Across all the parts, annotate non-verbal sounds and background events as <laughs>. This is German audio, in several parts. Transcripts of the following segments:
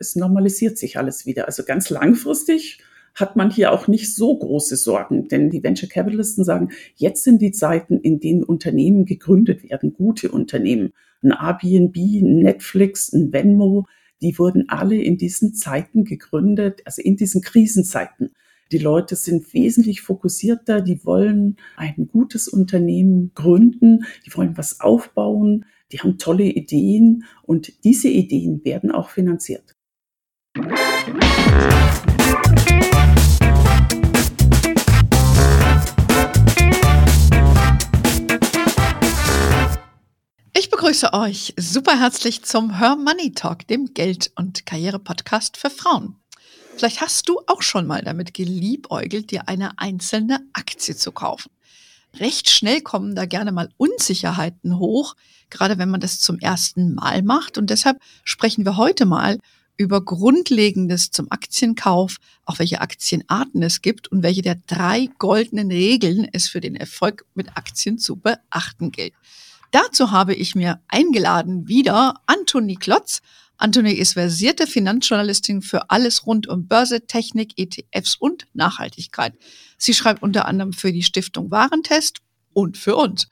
es normalisiert sich alles wieder. Also ganz langfristig hat man hier auch nicht so große Sorgen, denn die Venture Capitalisten sagen, jetzt sind die Zeiten, in denen Unternehmen gegründet werden, gute Unternehmen. Ein Airbnb, ein Netflix, ein Venmo, die wurden alle in diesen Zeiten gegründet, also in diesen Krisenzeiten. Die Leute sind wesentlich fokussierter, die wollen ein gutes Unternehmen gründen, die wollen was aufbauen, die haben tolle Ideen und diese Ideen werden auch finanziert. Ich begrüße euch super herzlich zum Her Money Talk, dem Geld- und Karriere-Podcast für Frauen. Vielleicht hast du auch schon mal damit geliebäugelt, dir eine einzelne Aktie zu kaufen. Recht schnell kommen da gerne mal Unsicherheiten hoch, gerade wenn man das zum ersten Mal macht. Und deshalb sprechen wir heute mal über Grundlegendes zum Aktienkauf, auch welche Aktienarten es gibt und welche der drei goldenen Regeln es für den Erfolg mit Aktien zu beachten gilt. Dazu habe ich mir eingeladen wieder Anthony Klotz. Anthony ist versierte Finanzjournalistin für alles rund um Börse, Technik, ETFs und Nachhaltigkeit. Sie schreibt unter anderem für die Stiftung Warentest und für uns.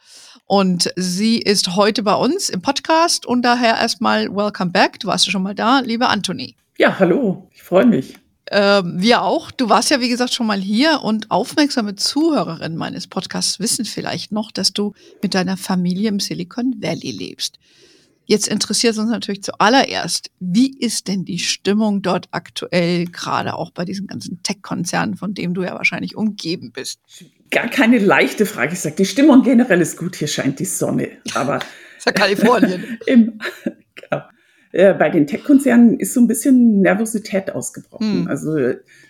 Und sie ist heute bei uns im Podcast und daher erstmal welcome back. Du warst ja schon mal da, lieber Anthony. Ja, hallo, ich freue mich. Ähm, wir auch. Du warst ja, wie gesagt, schon mal hier und aufmerksame Zuhörerinnen meines Podcasts wissen vielleicht noch, dass du mit deiner Familie im Silicon Valley lebst. Jetzt interessiert uns natürlich zuallererst, wie ist denn die Stimmung dort aktuell, gerade auch bei diesen ganzen Tech-Konzernen, von dem du ja wahrscheinlich umgeben bist? Gar keine leichte Frage. Ich sage, die Stimmung generell ist gut, hier scheint die Sonne. Aber <laughs> ist ja Kalifornien. <laughs> Im, genau. Äh, bei den Tech-Konzernen ist so ein bisschen Nervosität ausgebrochen. Hm. Also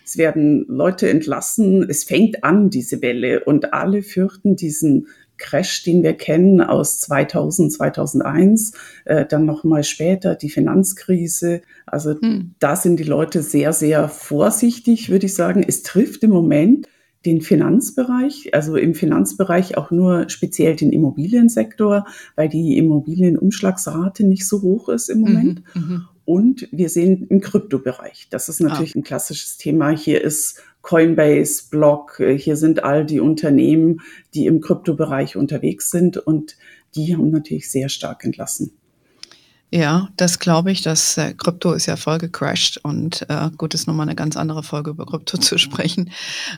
es werden Leute entlassen, es fängt an, diese Welle, und alle fürchten diesen Crash, den wir kennen aus 2000, 2001, äh, dann nochmal später die Finanzkrise. Also hm. da sind die Leute sehr, sehr vorsichtig, würde ich sagen. Es trifft im Moment den Finanzbereich, also im Finanzbereich auch nur speziell den Immobiliensektor, weil die Immobilienumschlagsrate nicht so hoch ist im Moment. Mhm, mhm. und wir sehen im Kryptobereich. Das ist natürlich ah. ein klassisches Thema. Hier ist Coinbase, Block, hier sind all die Unternehmen, die im Kryptobereich unterwegs sind und die haben natürlich sehr stark entlassen. Ja, das glaube ich. Das äh, Krypto ist ja voll gecrashed und äh, gut, ist nochmal eine ganz andere Folge über Krypto <laughs> zu sprechen.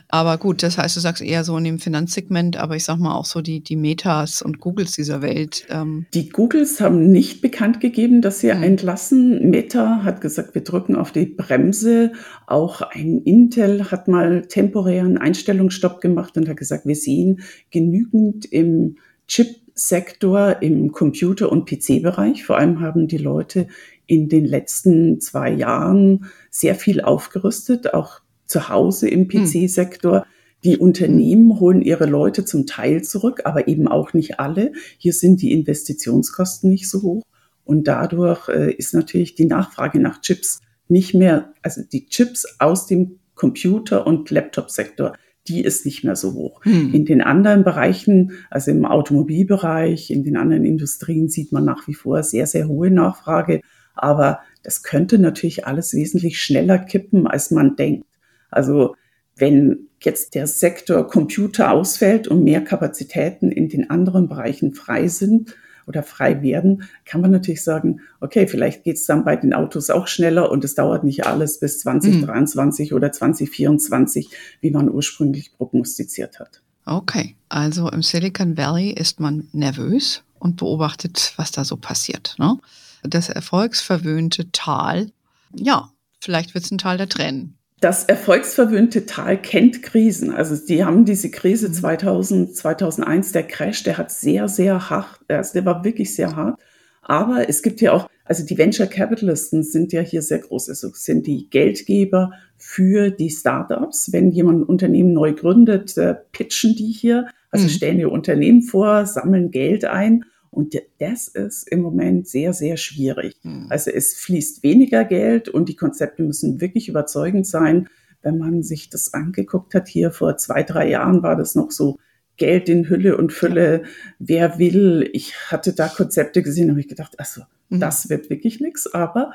Aber gut, das heißt, du sagst eher so in dem Finanzsegment, aber ich sag mal auch so die, die Metas und Googles dieser Welt. Ähm. Die Googles haben nicht bekannt gegeben, dass sie hm. entlassen. Meta hat gesagt, wir drücken auf die Bremse. Auch ein Intel hat mal temporären Einstellungsstopp gemacht und hat gesagt, wir sehen genügend im Chip Sektor im Computer- und PC-Bereich. Vor allem haben die Leute in den letzten zwei Jahren sehr viel aufgerüstet, auch zu Hause im hm. PC-Sektor. Die Unternehmen holen ihre Leute zum Teil zurück, aber eben auch nicht alle. Hier sind die Investitionskosten nicht so hoch. Und dadurch äh, ist natürlich die Nachfrage nach Chips nicht mehr, also die Chips aus dem Computer- und Laptop-Sektor die ist nicht mehr so hoch. Hm. In den anderen Bereichen, also im Automobilbereich, in den anderen Industrien sieht man nach wie vor sehr, sehr hohe Nachfrage. Aber das könnte natürlich alles wesentlich schneller kippen, als man denkt. Also wenn jetzt der Sektor Computer ausfällt und mehr Kapazitäten in den anderen Bereichen frei sind, oder frei werden, kann man natürlich sagen, okay, vielleicht geht es dann bei den Autos auch schneller und es dauert nicht alles bis 2023 mhm. oder 2024, wie man ursprünglich prognostiziert hat. Okay, also im Silicon Valley ist man nervös und beobachtet, was da so passiert. Ne? Das erfolgsverwöhnte Tal, ja, vielleicht wird es ein Tal der Tränen das erfolgsverwöhnte Tal kennt Krisen. Also die haben diese Krise 2000, mhm. 2001, der Crash, der hat sehr, sehr hart, also der war wirklich sehr hart. Aber es gibt ja auch, also die Venture Capitalisten sind ja hier sehr groß, also sind die Geldgeber für die Startups. Wenn jemand ein Unternehmen neu gründet, äh, pitchen die hier, also mhm. stellen ihr Unternehmen vor, sammeln Geld ein und das ist im Moment sehr, sehr schwierig. Mhm. Also es fließt weniger Geld und die Konzepte müssen wirklich überzeugend sein. Wenn man sich das angeguckt hat, hier vor zwei, drei Jahren war das noch so Geld in Hülle und Fülle. Wer will? Ich hatte da Konzepte gesehen, habe ich gedacht, also, mhm. das wird wirklich nichts. Aber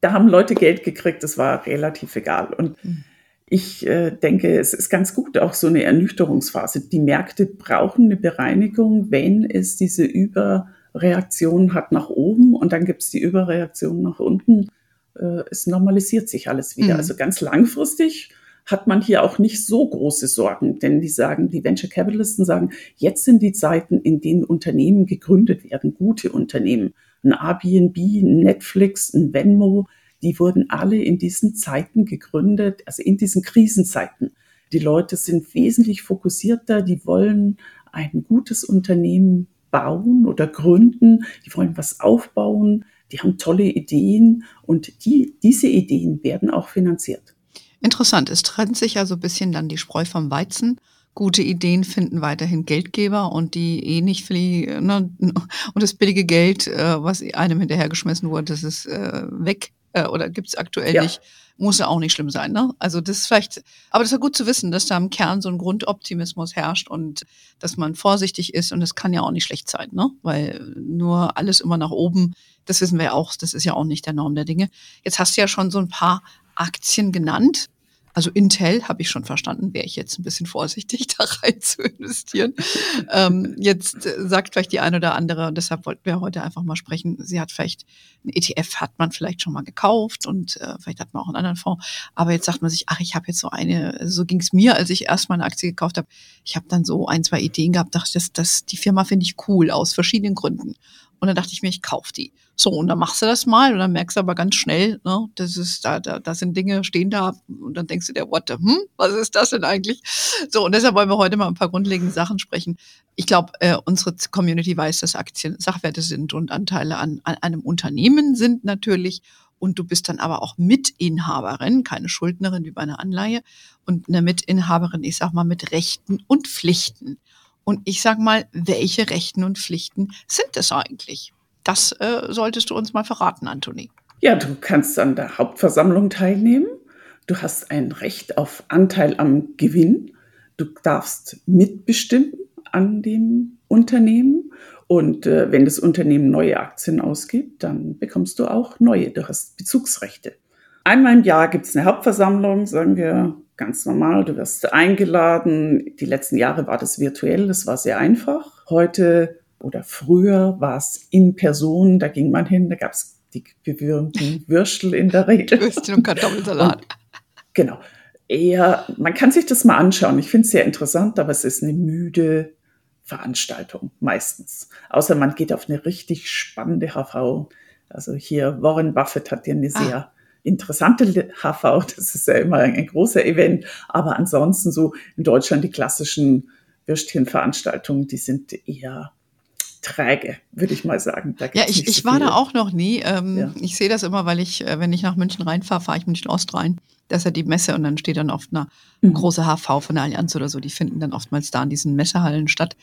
da haben Leute Geld gekriegt, das war relativ egal. Und mhm. Ich äh, denke, es ist ganz gut, auch so eine Ernüchterungsphase. Die Märkte brauchen eine Bereinigung, wenn es diese Überreaktion hat nach oben und dann gibt es die Überreaktion nach unten. Äh, es normalisiert sich alles wieder. Mhm. Also ganz langfristig hat man hier auch nicht so große Sorgen, denn die sagen, die Venture Capitalisten sagen, jetzt sind die Zeiten, in denen Unternehmen gegründet werden, gute Unternehmen. Ein Airbnb, ein Netflix, ein Venmo, die wurden alle in diesen Zeiten gegründet, also in diesen Krisenzeiten. Die Leute sind wesentlich fokussierter, die wollen ein gutes Unternehmen bauen oder gründen, die wollen was aufbauen, die haben tolle Ideen und die, diese Ideen werden auch finanziert. Interessant, es trennt sich ja so ein bisschen dann die Spreu vom Weizen. Gute Ideen finden weiterhin Geldgeber und die eh nicht fliegen. Ne, <laughs> und das billige Geld, äh, was einem hinterhergeschmissen wurde, das ist äh, weg äh, oder gibt's aktuell ja. nicht. Muss ja auch nicht schlimm sein, ne? Also das ist vielleicht, aber das ist ja gut zu wissen, dass da im Kern so ein Grundoptimismus herrscht und dass man vorsichtig ist und das kann ja auch nicht schlecht sein, ne? Weil nur alles immer nach oben, das wissen wir ja auch, das ist ja auch nicht der Norm der Dinge. Jetzt hast du ja schon so ein paar Aktien genannt. Also Intel habe ich schon verstanden, wäre ich jetzt ein bisschen vorsichtig, <laughs> da rein zu investieren. ähm, jetzt äh, sagt vielleicht die eine oder andere, und deshalb wollten wir heute einfach mal sprechen, sie hat vielleicht, ein ETF hat man vielleicht schon mal gekauft und äh, vielleicht hat man auch einen anderen Fonds, aber jetzt sagt man sich, ach, ich habe jetzt so eine, so ging es mir, als ich erstmal eine Aktie gekauft habe. Ich habe dann so ein, zwei Ideen gehabt, dachte, das, das, die Firma finde ich cool aus verschiedenen Gründen. Und dann dachte ich mir, ich kaufe die. So, und dann machst du das mal und dann merkst du aber ganz schnell, ne, das ist, da, da, da sind Dinge, stehen da und dann denkst du dir, what the, hm, was ist das denn eigentlich? So, und deshalb wollen wir heute mal ein paar grundlegende Sachen sprechen. Ich glaube, äh, unsere Community weiß, dass Aktien Sachwerte sind und Anteile an, an einem Unternehmen sind natürlich. Und du bist dann aber auch Mitinhaberin, keine Schuldnerin wie bei einer Anleihe und eine Mitinhaberin, ich sag mal, mit Rechten und Pflichten. Und ich sag mal, welche Rechten und Pflichten sind es eigentlich? Das äh, solltest du uns mal verraten, Anthony. Ja, du kannst an der Hauptversammlung teilnehmen. Du hast ein Recht auf Anteil am Gewinn. Du darfst mitbestimmen an dem Unternehmen. Und äh, wenn das Unternehmen neue Aktien ausgibt, dann bekommst du auch neue. Du hast Bezugsrechte. Einmal im Jahr gibt es eine Hauptversammlung, sagen wir ganz normal. Du wirst eingeladen. Die letzten Jahre war das virtuell, das war sehr einfach. Heute oder früher war es in Person, da ging man hin, da gab es die berühmten <laughs> Würstel in der Regel. Würstchen und Kartoffelsalat. Und, genau. Eher, man kann sich das mal anschauen. Ich finde es sehr interessant, aber es ist eine müde Veranstaltung meistens. Außer man geht auf eine richtig spannende HV. Also hier Warren Buffett hat ja eine ah. sehr interessante HV. Das ist ja immer ein großer Event. Aber ansonsten so in Deutschland die klassischen Würstchenveranstaltungen, die sind eher träge, würde ich mal sagen. ja, ich, ich so war da auch noch nie. Ähm, ja. Ich sehe das immer, weil ich, äh, wenn ich nach München reinfahre, fahre ich München Ost rein. Das ist ja die Messe und dann steht dann oft eine mhm. große HV von der Allianz oder so. Die finden dann oftmals da in diesen Messehallen statt.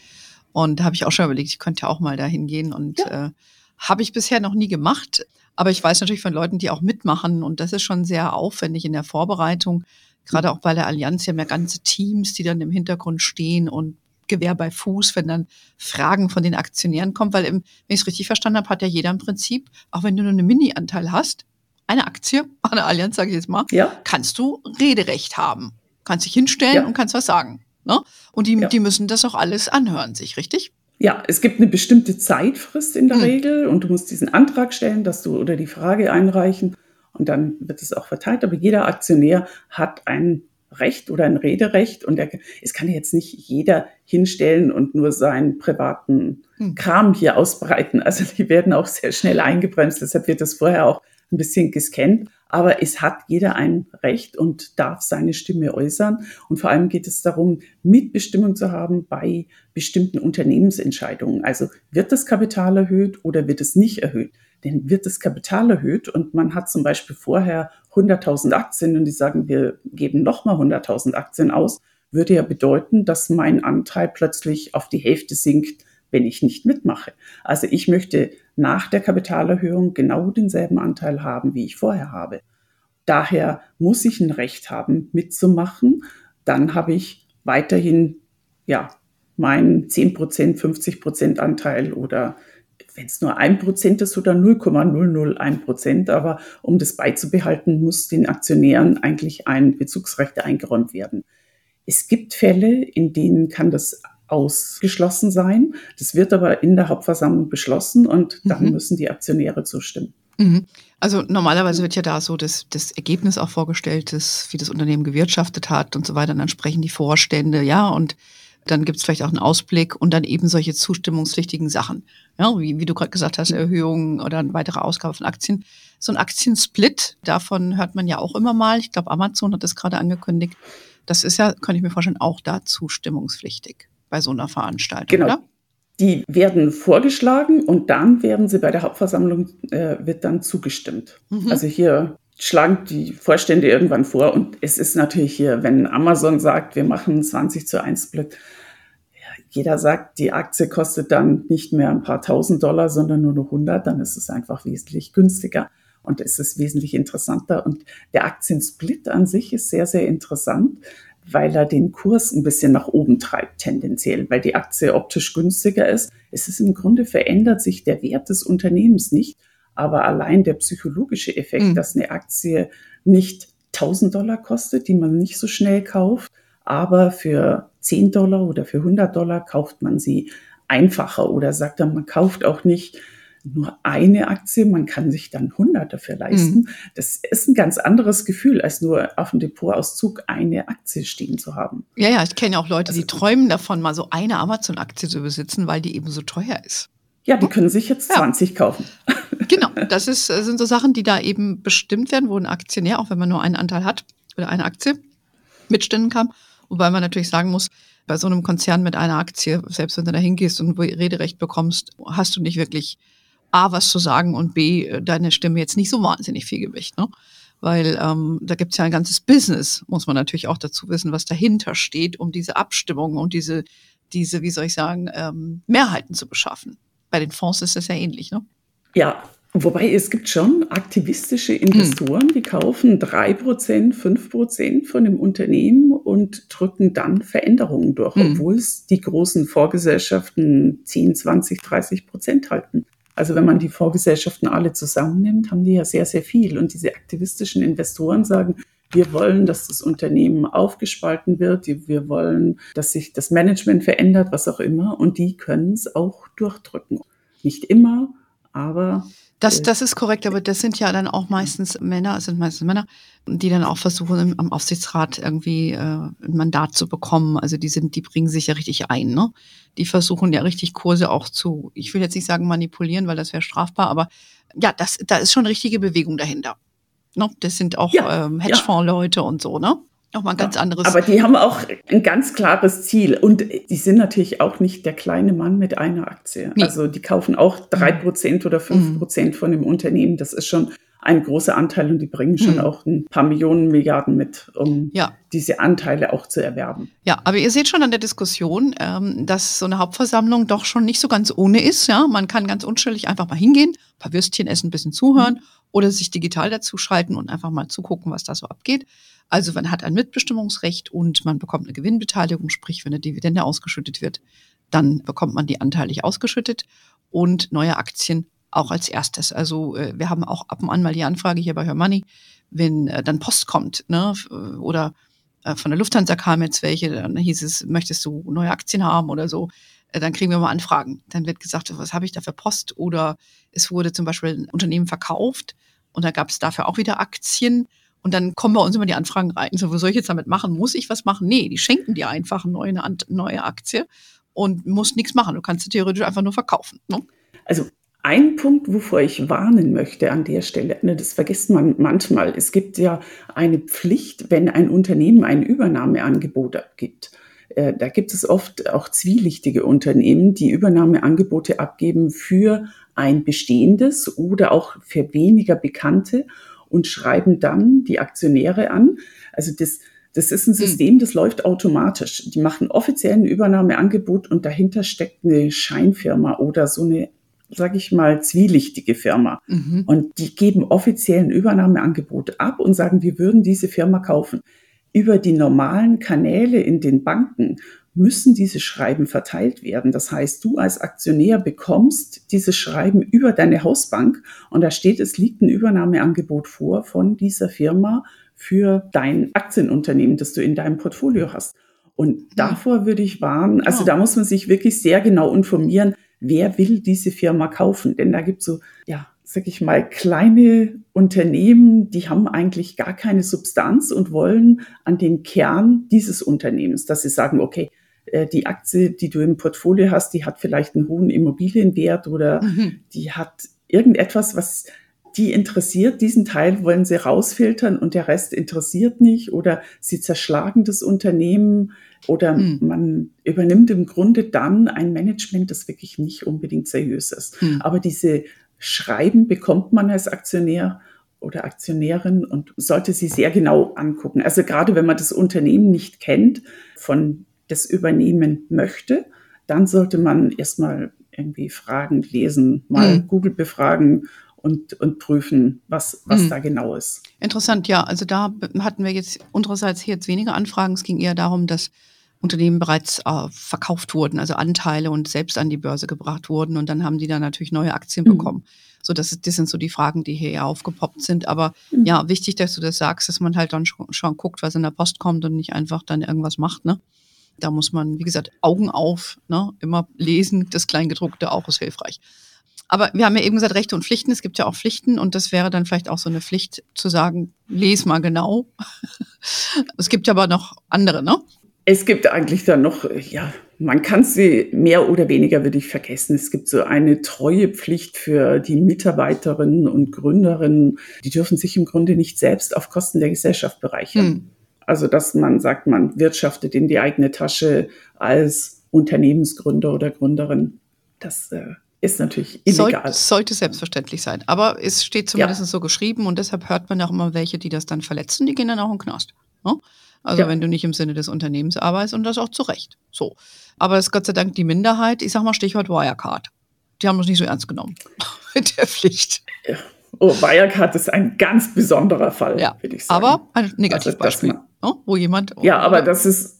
Und da habe ich auch schon überlegt, ich könnte ja auch mal da hingehen und ja. äh, habe ich bisher noch nie gemacht. Aber ich weiß natürlich von Leuten, die auch mitmachen und das ist schon sehr aufwendig in der Vorbereitung. Gerade auch bei der Allianz, haben ja ganze Teams, die dann im Hintergrund stehen und Gewehr bei Fuß, wenn dann Fragen von den Aktionären kommen, weil, im, wenn ich es richtig verstanden habe, hat ja jeder im Prinzip, auch wenn du nur einen Mini-Anteil hast, eine Aktie, <laughs> eine Allianz, sage ich jetzt mal, ja. kannst du Rederecht haben. Kannst dich hinstellen ja. und kannst was sagen. Ne? Und die, ja. die müssen das auch alles anhören, sich, richtig? Ja, es gibt eine bestimmte Zeitfrist in der hm. Regel und du musst diesen Antrag stellen, dass du oder die Frage einreichen und dann wird es auch verteilt. Aber jeder Aktionär hat ein Recht oder ein Rederecht und der, es kann jetzt nicht jeder hinstellen und nur seinen privaten hm. Kram hier ausbreiten. Also die werden auch sehr schnell eingebremst. Deshalb wird das vorher auch ein bisschen gescannt. Aber es hat jeder ein Recht und darf seine Stimme äußern. Und vor allem geht es darum, Mitbestimmung zu haben bei bestimmten Unternehmensentscheidungen. Also wird das Kapital erhöht oder wird es nicht erhöht? Denn wird das Kapital erhöht und man hat zum Beispiel vorher 100.000 Aktien und die sagen, wir geben nochmal 100.000 Aktien aus, würde ja bedeuten, dass mein Anteil plötzlich auf die Hälfte sinkt, wenn ich nicht mitmache. Also ich möchte nach der Kapitalerhöhung genau denselben Anteil haben, wie ich vorher habe. Daher muss ich ein Recht haben, mitzumachen. Dann habe ich weiterhin, ja, meinen 10% 50% Anteil oder wenn es nur ein Prozent ist oder 0,001 Prozent, aber um das beizubehalten, muss den Aktionären eigentlich ein Bezugsrecht eingeräumt werden. Es gibt Fälle, in denen kann das ausgeschlossen sein. Das wird aber in der Hauptversammlung beschlossen und dann mhm. müssen die Aktionäre zustimmen. Mhm. Also normalerweise wird ja da so das, das Ergebnis auch vorgestellt, das, wie das Unternehmen gewirtschaftet hat und so weiter. Und dann sprechen die Vorstände, ja, und dann gibt es vielleicht auch einen Ausblick und dann eben solche zustimmungspflichtigen Sachen. Ja, wie, wie du gerade gesagt hast, Erhöhungen oder eine weitere Ausgabe von Aktien. So ein Aktiensplit, davon hört man ja auch immer mal. Ich glaube, Amazon hat das gerade angekündigt. Das ist ja, kann ich mir vorstellen, auch da zustimmungspflichtig bei so einer Veranstaltung, genau. oder? Die werden vorgeschlagen und dann werden sie bei der Hauptversammlung, äh, wird dann zugestimmt. Mhm. Also hier schlagen die Vorstände irgendwann vor und es ist natürlich hier, wenn Amazon sagt, wir machen 20 zu 1 Split, jeder sagt, die Aktie kostet dann nicht mehr ein paar tausend Dollar, sondern nur noch 100, dann ist es einfach wesentlich günstiger und es ist wesentlich interessanter. Und der Aktiensplit an sich ist sehr, sehr interessant, weil er den Kurs ein bisschen nach oben treibt, tendenziell, weil die Aktie optisch günstiger ist. Es ist im Grunde verändert sich der Wert des Unternehmens nicht, aber allein der psychologische Effekt, mhm. dass eine Aktie nicht 1000 Dollar kostet, die man nicht so schnell kauft, aber für 10 Dollar oder für 100 Dollar kauft man sie einfacher oder sagt dann, man kauft auch nicht nur eine Aktie, man kann sich dann 100 dafür leisten. Mhm. Das ist ein ganz anderes Gefühl, als nur auf dem Depotauszug eine Aktie stehen zu haben. Ja, ja, ich kenne auch Leute, also, die träumen davon, mal so eine Amazon-Aktie zu besitzen, weil die eben so teuer ist. Ja, die können sich jetzt ja. 20 kaufen. <laughs> Genau, das ist, sind so Sachen, die da eben bestimmt werden, wo ein Aktionär, auch wenn man nur einen Anteil hat oder eine Aktie, mitstimmen kann. Wobei man natürlich sagen muss, bei so einem Konzern mit einer Aktie, selbst wenn du da hingehst und Rederecht bekommst, hast du nicht wirklich A, was zu sagen und B, deine Stimme jetzt nicht so wahnsinnig viel Gewicht. Ne? Weil ähm, da gibt's ja ein ganzes Business, muss man natürlich auch dazu wissen, was dahinter steht, um diese Abstimmung und diese, diese, wie soll ich sagen, ähm, Mehrheiten zu beschaffen. Bei den Fonds ist das ja ähnlich, ne? Ja, Wobei es gibt schon aktivistische Investoren, die kaufen drei Prozent, fünf Prozent von dem Unternehmen und drücken dann Veränderungen durch, mhm. obwohl es die großen Vorgesellschaften 10, 20, 30 Prozent halten. Also wenn man die Vorgesellschaften alle zusammennimmt, haben die ja sehr, sehr viel. Und diese aktivistischen Investoren sagen, wir wollen, dass das Unternehmen aufgespalten wird, wir wollen, dass sich das Management verändert, was auch immer. Und die können es auch durchdrücken. Nicht immer, aber das, äh, das ist korrekt, aber das sind ja dann auch meistens Männer, es sind meistens Männer, die dann auch versuchen, am Aufsichtsrat irgendwie äh, ein Mandat zu bekommen. Also die sind, die bringen sich ja richtig ein, ne? Die versuchen ja richtig Kurse auch zu, ich will jetzt nicht sagen manipulieren, weil das wäre strafbar, aber ja, das, da ist schon richtige Bewegung dahinter. Ne? Das sind auch ja, ähm, Hedgefonds-Leute ja. und so, ne? Nochmal ein ganz anderes. Aber die haben auch ein ganz klares Ziel. Und die sind natürlich auch nicht der kleine Mann mit einer Aktie. Nee. Also die kaufen auch drei Prozent oder fünf mhm. Prozent von dem Unternehmen. Das ist schon ein großer Anteil und die bringen schon hm. auch ein paar Millionen Milliarden mit, um ja. diese Anteile auch zu erwerben. Ja, aber ihr seht schon an der Diskussion, ähm, dass so eine Hauptversammlung doch schon nicht so ganz ohne ist. Ja, man kann ganz unschuldig einfach mal hingehen, ein paar Würstchen essen, ein bisschen zuhören mhm. oder sich digital dazu schalten und einfach mal zugucken, was da so abgeht. Also man hat ein Mitbestimmungsrecht und man bekommt eine Gewinnbeteiligung, sprich, wenn eine Dividende ausgeschüttet wird, dann bekommt man die anteilig ausgeschüttet und neue Aktien auch als erstes. Also äh, wir haben auch ab und an mal die Anfrage hier bei Her Money, wenn äh, dann Post kommt, ne, oder äh, von der Lufthansa kam jetzt welche, dann hieß es, möchtest du neue Aktien haben oder so, äh, dann kriegen wir mal Anfragen. Dann wird gesagt, was habe ich da für Post? Oder es wurde zum Beispiel ein Unternehmen verkauft und da gab es dafür auch wieder Aktien. Und dann kommen bei uns immer die Anfragen rein. So, was soll ich jetzt damit machen? Muss ich was machen? Nee, die schenken dir einfach eine neue, neue Aktie und musst nichts machen. Du kannst sie theoretisch einfach nur verkaufen. Ne? Also ein Punkt, wovor ich warnen möchte an der Stelle, ne, das vergisst man manchmal. Es gibt ja eine Pflicht, wenn ein Unternehmen ein Übernahmeangebot abgibt. Äh, da gibt es oft auch zwielichtige Unternehmen, die Übernahmeangebote abgeben für ein bestehendes oder auch für weniger bekannte und schreiben dann die Aktionäre an. Also das, das ist ein hm. System, das läuft automatisch. Die machen offiziell ein Übernahmeangebot und dahinter steckt eine Scheinfirma oder so eine sage ich mal, zwielichtige Firma. Mhm. Und die geben offiziell ein Übernahmeangebot ab und sagen, wir würden diese Firma kaufen. Über die normalen Kanäle in den Banken müssen diese Schreiben verteilt werden. Das heißt, du als Aktionär bekommst dieses Schreiben über deine Hausbank und da steht, es liegt ein Übernahmeangebot vor von dieser Firma für dein Aktienunternehmen, das du in deinem Portfolio hast. Und davor würde ich warnen, also da muss man sich wirklich sehr genau informieren, wer will diese Firma kaufen. Denn da gibt es so, ja, sag ich mal, kleine Unternehmen, die haben eigentlich gar keine Substanz und wollen an den Kern dieses Unternehmens, dass sie sagen, okay, äh, die Aktie, die du im Portfolio hast, die hat vielleicht einen hohen Immobilienwert oder mhm. die hat irgendetwas, was die interessiert, diesen Teil wollen sie rausfiltern und der Rest interessiert nicht oder sie zerschlagen das Unternehmen oder mhm. man übernimmt im Grunde dann ein Management, das wirklich nicht unbedingt seriös ist. Mhm. Aber diese Schreiben bekommt man als Aktionär oder Aktionärin und sollte sie sehr genau angucken. Also gerade wenn man das Unternehmen nicht kennt, von das übernehmen möchte, dann sollte man erstmal irgendwie Fragen lesen, mal mhm. Google befragen und, und prüfen, was, was mhm. da genau ist. Interessant, ja. Also da hatten wir jetzt unsererseits jetzt weniger Anfragen. Es ging eher darum, dass Unternehmen bereits äh, verkauft wurden, also Anteile und selbst an die Börse gebracht wurden und dann haben die dann natürlich neue Aktien mhm. bekommen. So, das, das sind so die Fragen, die hier ja aufgepoppt sind. Aber mhm. ja, wichtig, dass du das sagst, dass man halt dann schon, schon guckt, was in der Post kommt und nicht einfach dann irgendwas macht, ne? Da muss man, wie gesagt, Augen auf, ne? immer lesen, das Kleingedruckte auch ist hilfreich. Aber wir haben ja eben gesagt, Rechte und Pflichten. Es gibt ja auch Pflichten und das wäre dann vielleicht auch so eine Pflicht zu sagen, les mal genau. <laughs> es gibt aber noch andere, ne? Es gibt eigentlich dann noch, ja, man kann sie mehr oder weniger, würde ich vergessen. Es gibt so eine Treuepflicht für die Mitarbeiterinnen und Gründerinnen. Die dürfen sich im Grunde nicht selbst auf Kosten der Gesellschaft bereichern. Hm. Also, dass man sagt, man wirtschaftet in die eigene Tasche als Unternehmensgründer oder Gründerin. Das äh, ist natürlich illegal. Soll, sollte selbstverständlich sein. Aber es steht zumindest ja. so geschrieben und deshalb hört man auch immer welche, die das dann verletzen, die gehen dann auch in den Knast. Ne? Also ja. wenn du nicht im Sinne des Unternehmens arbeitest und das auch zu Recht. So. Aber es ist Gott sei Dank die Minderheit. Ich sag mal Stichwort Wirecard. Die haben das nicht so ernst genommen <laughs> mit der Pflicht. Ja. Oh, Wirecard ist ein ganz besonderer Fall, ja. würde ich sagen. Aber ein Negativbeispiel, also, man, wo jemand. Ja, aber das ist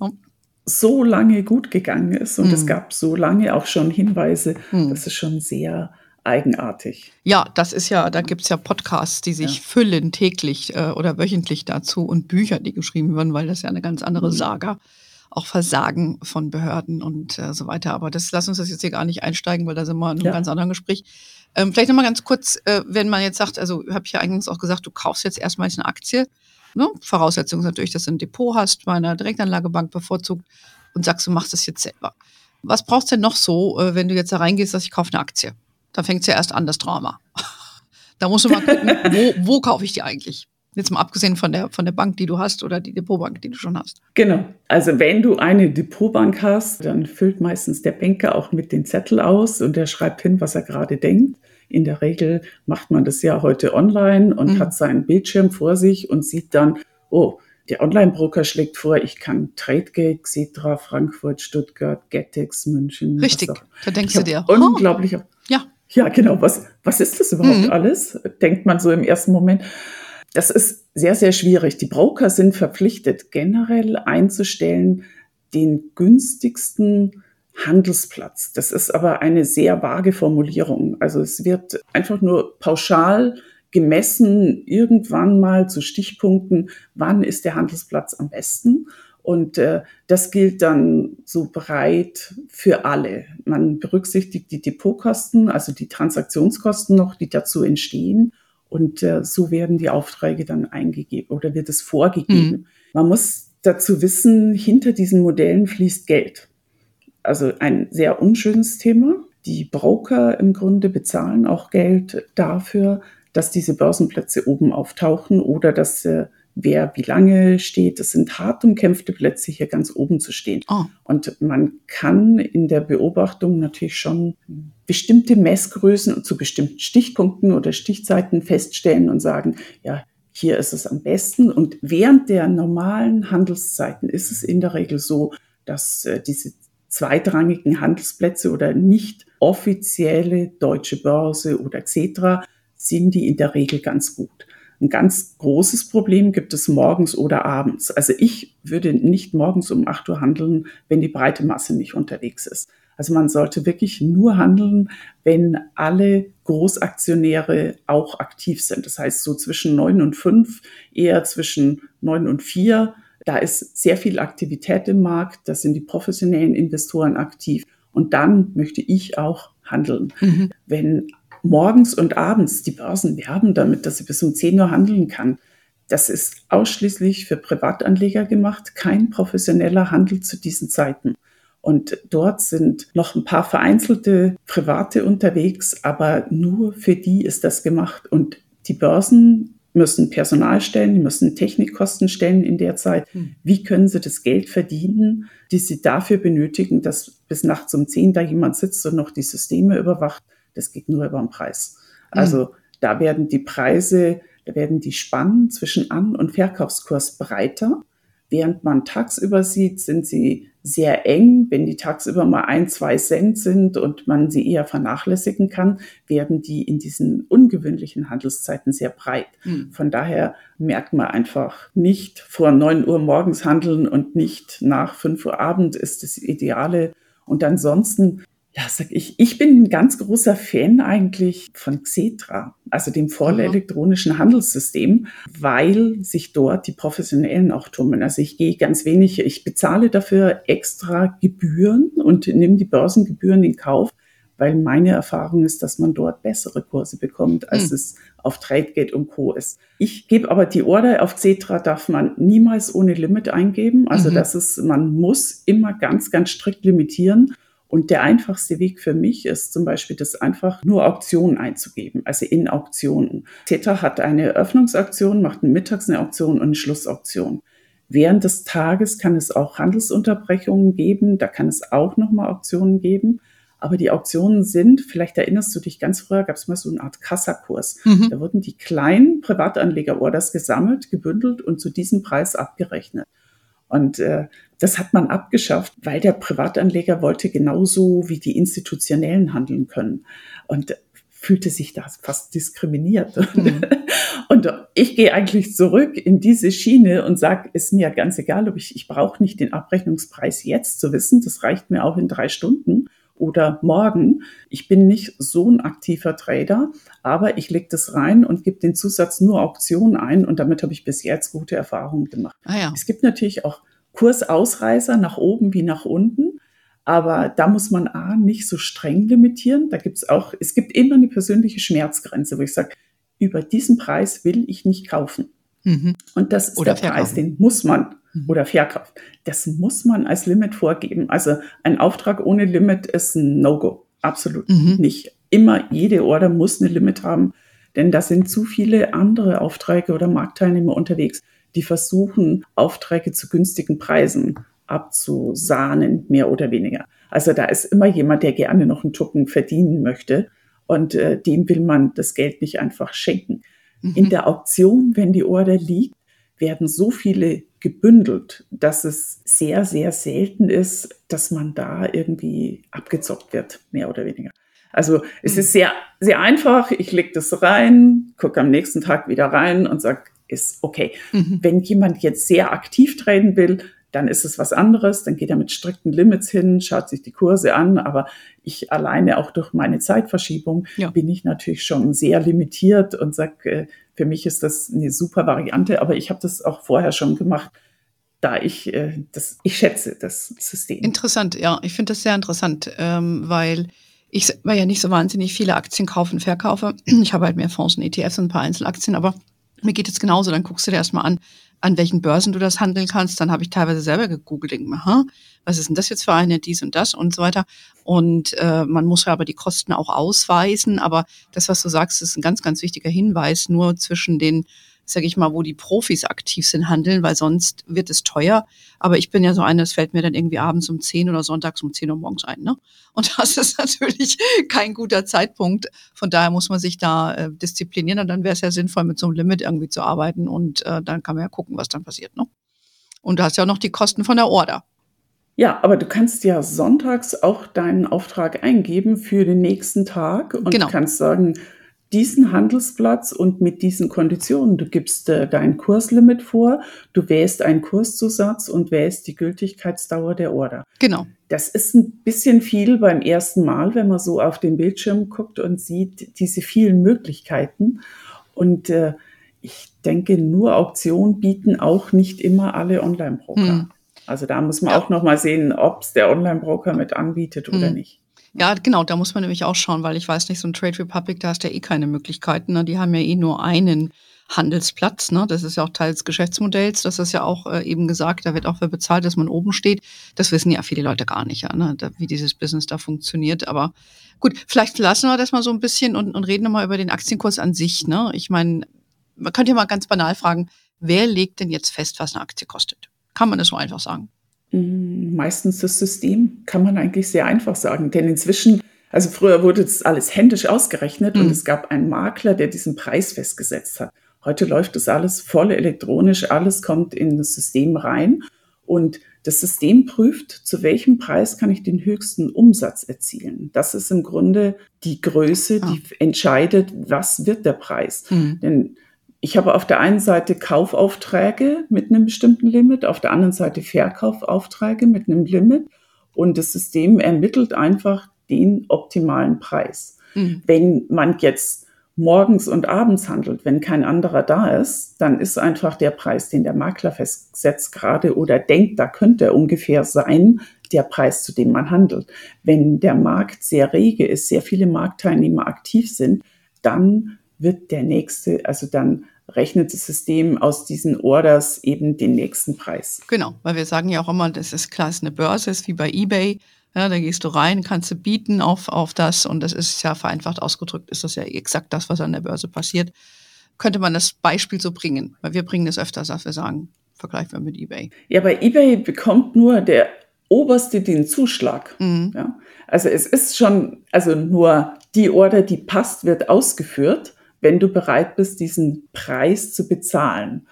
so lange gut gegangen ist und mhm. es gab so lange auch schon Hinweise, mhm. das ist schon sehr eigenartig. Ja, das ist ja, da gibt es ja Podcasts, die sich ja. füllen täglich äh, oder wöchentlich dazu und Bücher, die geschrieben werden, weil das ja eine ganz andere mhm. Saga auch Versagen von Behörden und äh, so weiter. Aber das lass uns das jetzt hier gar nicht einsteigen, weil da sind wir in einem ja. ganz anderen Gespräch. Ähm, vielleicht nochmal ganz kurz, äh, wenn man jetzt sagt, also habe ich ja eingangs auch gesagt, du kaufst jetzt erstmal eine Aktie. Ne? Voraussetzung ist natürlich, dass du ein Depot hast, bei einer Direktanlagebank bevorzugt und sagst, du machst das jetzt selber. Was brauchst du denn noch so, äh, wenn du jetzt da reingehst, dass ich kaufe eine Aktie? Da fängt es ja erst an, das Drama. <laughs> da musst du mal gucken, wo, wo kaufe ich die eigentlich? Jetzt mal abgesehen von der, von der Bank, die du hast oder die Depotbank, die du schon hast. Genau. Also wenn du eine Depotbank hast, dann füllt meistens der Banker auch mit den Zettel aus und der schreibt hin, was er gerade denkt. In der Regel macht man das ja heute online und mhm. hat seinen Bildschirm vor sich und sieht dann, oh, der Online-Broker schlägt vor, ich kann Tradegate, Xetra, Frankfurt, Stuttgart, Getex, München. Richtig, da denkst du dir. Unglaublich. Ja. Ja, genau. Was, was ist das überhaupt mhm. alles? Denkt man so im ersten Moment. Das ist sehr, sehr schwierig. Die Broker sind verpflichtet, generell einzustellen den günstigsten Handelsplatz. Das ist aber eine sehr vage Formulierung. Also es wird einfach nur pauschal gemessen, irgendwann mal zu Stichpunkten, wann ist der Handelsplatz am besten. Und äh, das gilt dann so breit für alle. Man berücksichtigt die Depotkosten, also die Transaktionskosten noch, die dazu entstehen. Und äh, so werden die Aufträge dann eingegeben oder wird es vorgegeben. Mhm. Man muss dazu wissen, hinter diesen Modellen fließt Geld. Also ein sehr unschönes Thema. Die Broker im Grunde bezahlen auch Geld dafür, dass diese Börsenplätze oben auftauchen oder dass äh, wer wie lange steht. Das sind hart umkämpfte Plätze, hier ganz oben zu stehen. Oh. Und man kann in der Beobachtung natürlich schon bestimmte Messgrößen zu bestimmten Stichpunkten oder Stichzeiten feststellen und sagen, ja, hier ist es am besten. Und während der normalen Handelszeiten ist es in der Regel so, dass äh, diese zweitrangigen Handelsplätze oder nicht offizielle deutsche Börse oder etc. sind die in der Regel ganz gut. Ein ganz großes Problem gibt es morgens oder abends. Also ich würde nicht morgens um 8 Uhr handeln, wenn die breite Masse nicht unterwegs ist. Also man sollte wirklich nur handeln, wenn alle Großaktionäre auch aktiv sind. Das heißt so zwischen neun und fünf, eher zwischen neun und vier. Da ist sehr viel Aktivität im Markt. Da sind die professionellen Investoren aktiv. Und dann möchte ich auch handeln. Mhm. Wenn morgens und abends die Börsen werben damit, dass sie bis um 10 Uhr handeln kann, das ist ausschließlich für Privatanleger gemacht, kein professioneller Handel zu diesen Zeiten. Und dort sind noch ein paar vereinzelte Private unterwegs, aber nur für die ist das gemacht. Und die Börsen müssen Personal stellen, die müssen Technikkosten stellen in der Zeit. Hm. Wie können sie das Geld verdienen, die sie dafür benötigen, dass bis nachts um zehn da jemand sitzt und noch die Systeme überwacht? Das geht nur über den Preis. Hm. Also da werden die Preise, da werden die Spannen zwischen An- und Verkaufskurs breiter. Während man tagsüber sieht, sind sie sehr eng. Wenn die tagsüber mal ein, zwei Cent sind und man sie eher vernachlässigen kann, werden die in diesen ungewöhnlichen Handelszeiten sehr breit. Mhm. Von daher merkt man einfach nicht vor neun Uhr morgens handeln und nicht nach fünf Uhr Abend ist das Ideale. Und ansonsten ja, sag ich, ich bin ein ganz großer Fan eigentlich von Xetra, also dem vollelektronischen Handelssystem, weil sich dort die Professionellen auch tummeln. Also ich gehe ganz wenig, ich bezahle dafür extra Gebühren und nehme die Börsengebühren in Kauf, weil meine Erfahrung ist, dass man dort bessere Kurse bekommt, als hm. es auf Tradegate und Co. ist. Ich gebe aber die Order auf Xetra darf man niemals ohne Limit eingeben. Also mhm. das ist, man muss immer ganz, ganz strikt limitieren. Und der einfachste Weg für mich ist zum Beispiel, das einfach nur Auktionen einzugeben, also in Auktionen. Theta hat eine Öffnungsauktion, macht mittags eine Auktion und eine Schlussauktion. Während des Tages kann es auch Handelsunterbrechungen geben, da kann es auch nochmal Auktionen geben. Aber die Auktionen sind, vielleicht erinnerst du dich, ganz früher gab es mal so eine Art Kassakurs. Mhm. Da wurden die kleinen Privatanleger-Orders gesammelt, gebündelt und zu diesem Preis abgerechnet. Und äh, das hat man abgeschafft, weil der Privatanleger wollte genauso wie die Institutionellen handeln können. Und fühlte sich da fast diskriminiert. Mhm. <laughs> Und ich gehe eigentlich zurück in diese Schiene und sage, ist mir ganz egal, ob ich, ich brauche nicht den Abrechnungspreis jetzt zu wissen, das reicht mir auch in drei Stunden oder morgen. Ich bin nicht so ein aktiver Trader, aber ich lege das rein und gebe den Zusatz nur Auktion ein und damit habe ich bis jetzt gute Erfahrungen gemacht. Ah ja. Es gibt natürlich auch Kursausreißer nach oben wie nach unten. Aber da muss man A, nicht so streng limitieren. Da gibt es auch, es gibt immer eine persönliche Schmerzgrenze, wo ich sage, über diesen Preis will ich nicht kaufen. Mhm. Und das ist oder der verkaufen. Preis, den muss man mhm. oder verkaufen. Das muss man als Limit vorgeben. Also ein Auftrag ohne Limit ist ein No-Go. Absolut mhm. nicht. Immer jede Order muss eine Limit haben, denn da sind zu viele andere Aufträge oder Marktteilnehmer unterwegs, die versuchen, Aufträge zu günstigen Preisen abzusahnen, mehr oder weniger. Also da ist immer jemand, der gerne noch einen Tucken verdienen möchte und äh, dem will man das Geld nicht einfach schenken. Mhm. In der Auktion, wenn die Order liegt, werden so viele gebündelt, dass es sehr, sehr selten ist, dass man da irgendwie abgezockt wird, mehr oder weniger. Also es mhm. ist sehr, sehr einfach. Ich lege das rein, gucke am nächsten Tag wieder rein und sage, ist okay. Mhm. Wenn jemand jetzt sehr aktiv traden will, dann ist es was anderes, dann geht er mit strikten Limits hin, schaut sich die Kurse an, aber ich alleine auch durch meine Zeitverschiebung ja. bin ich natürlich schon sehr limitiert und sage, äh, für mich ist das eine super Variante, aber ich habe das auch vorher schon gemacht, da ich äh, das, ich schätze das System. Interessant, ja, ich finde das sehr interessant, ähm, weil ich weil ja nicht so wahnsinnig viele Aktien kaufen, verkaufe. Ich habe halt mehr Fonds und ETFs und ein paar Einzelaktien, aber mir geht es genauso, dann guckst du dir erstmal an, an welchen Börsen du das handeln kannst. Dann habe ich teilweise selber gegoogelt, denke mir, ha, was ist denn das jetzt für eine, dies und das und so weiter. Und äh, man muss ja aber die Kosten auch ausweisen. Aber das, was du sagst, ist ein ganz, ganz wichtiger Hinweis. Nur zwischen den sage ich mal, wo die Profis aktiv sind, handeln, weil sonst wird es teuer. Aber ich bin ja so eine, das fällt mir dann irgendwie abends um 10 oder sonntags um 10 Uhr morgens ein. Ne? Und <laughs> das ist natürlich kein guter Zeitpunkt. Von daher muss man sich da äh, disziplinieren und dann wäre es ja sinnvoll, mit so einem Limit irgendwie zu arbeiten und äh, dann kann man ja gucken, was dann passiert. Ne? Und du hast ja auch noch die Kosten von der Order. Ja, aber du kannst ja sonntags auch deinen Auftrag eingeben für den nächsten Tag und genau. kannst sagen, diesen Handelsplatz und mit diesen Konditionen. Du gibst äh, dein Kurslimit vor, du wählst einen Kurszusatz und wählst die Gültigkeitsdauer der Order. Genau. Das ist ein bisschen viel beim ersten Mal, wenn man so auf den Bildschirm guckt und sieht diese vielen Möglichkeiten. Und äh, ich denke, nur Auktionen bieten auch nicht immer alle Online-Broker. Hm. Also da muss man ja. auch noch mal sehen, ob es der Online-Broker mit anbietet oder hm. nicht. Ja, genau, da muss man nämlich auch schauen, weil ich weiß nicht, so ein Trade Republic, da hast du ja eh keine Möglichkeiten. Ne? Die haben ja eh nur einen Handelsplatz. Ne? Das ist ja auch Teil des Geschäftsmodells. Das ist ja auch äh, eben gesagt, da wird auch für bezahlt, dass man oben steht. Das wissen ja viele Leute gar nicht, ja, ne? da, wie dieses Business da funktioniert. Aber gut, vielleicht lassen wir das mal so ein bisschen und, und reden mal über den Aktienkurs an sich. Ne? Ich meine, man könnte ja mal ganz banal fragen, wer legt denn jetzt fest, was eine Aktie kostet? Kann man das so einfach sagen? Mm, meistens das System, kann man eigentlich sehr einfach sagen. Denn inzwischen, also früher wurde das alles händisch ausgerechnet mhm. und es gab einen Makler, der diesen Preis festgesetzt hat. Heute läuft das alles voll elektronisch, alles kommt in das System rein und das System prüft, zu welchem Preis kann ich den höchsten Umsatz erzielen. Das ist im Grunde die Größe, die ah. entscheidet, was wird der Preis. Mhm. Denn ich habe auf der einen Seite Kaufaufträge mit einem bestimmten Limit, auf der anderen Seite Verkaufaufträge mit einem Limit und das System ermittelt einfach den optimalen Preis. Mhm. Wenn man jetzt morgens und abends handelt, wenn kein anderer da ist, dann ist einfach der Preis, den der Makler festsetzt gerade oder denkt, da könnte er ungefähr sein, der Preis, zu dem man handelt. Wenn der Markt sehr rege ist, sehr viele Marktteilnehmer aktiv sind, dann wird der nächste, also dann rechnet das System aus diesen Orders eben den nächsten Preis. Genau, weil wir sagen ja auch immer, das ist klar, es ist eine Börse, ist wie bei eBay. Ja, da gehst du rein, kannst du bieten auf, auf das und das ist ja vereinfacht ausgedrückt, ist das ja exakt das, was an der Börse passiert. Könnte man das Beispiel so bringen, weil wir bringen das öfters, dass wir sagen, vergleichen wir mit eBay. Ja, bei eBay bekommt nur der Oberste den Zuschlag. Mhm. Ja, also es ist schon, also nur die Order, die passt, wird ausgeführt wenn du bereit bist, diesen Preis zu bezahlen.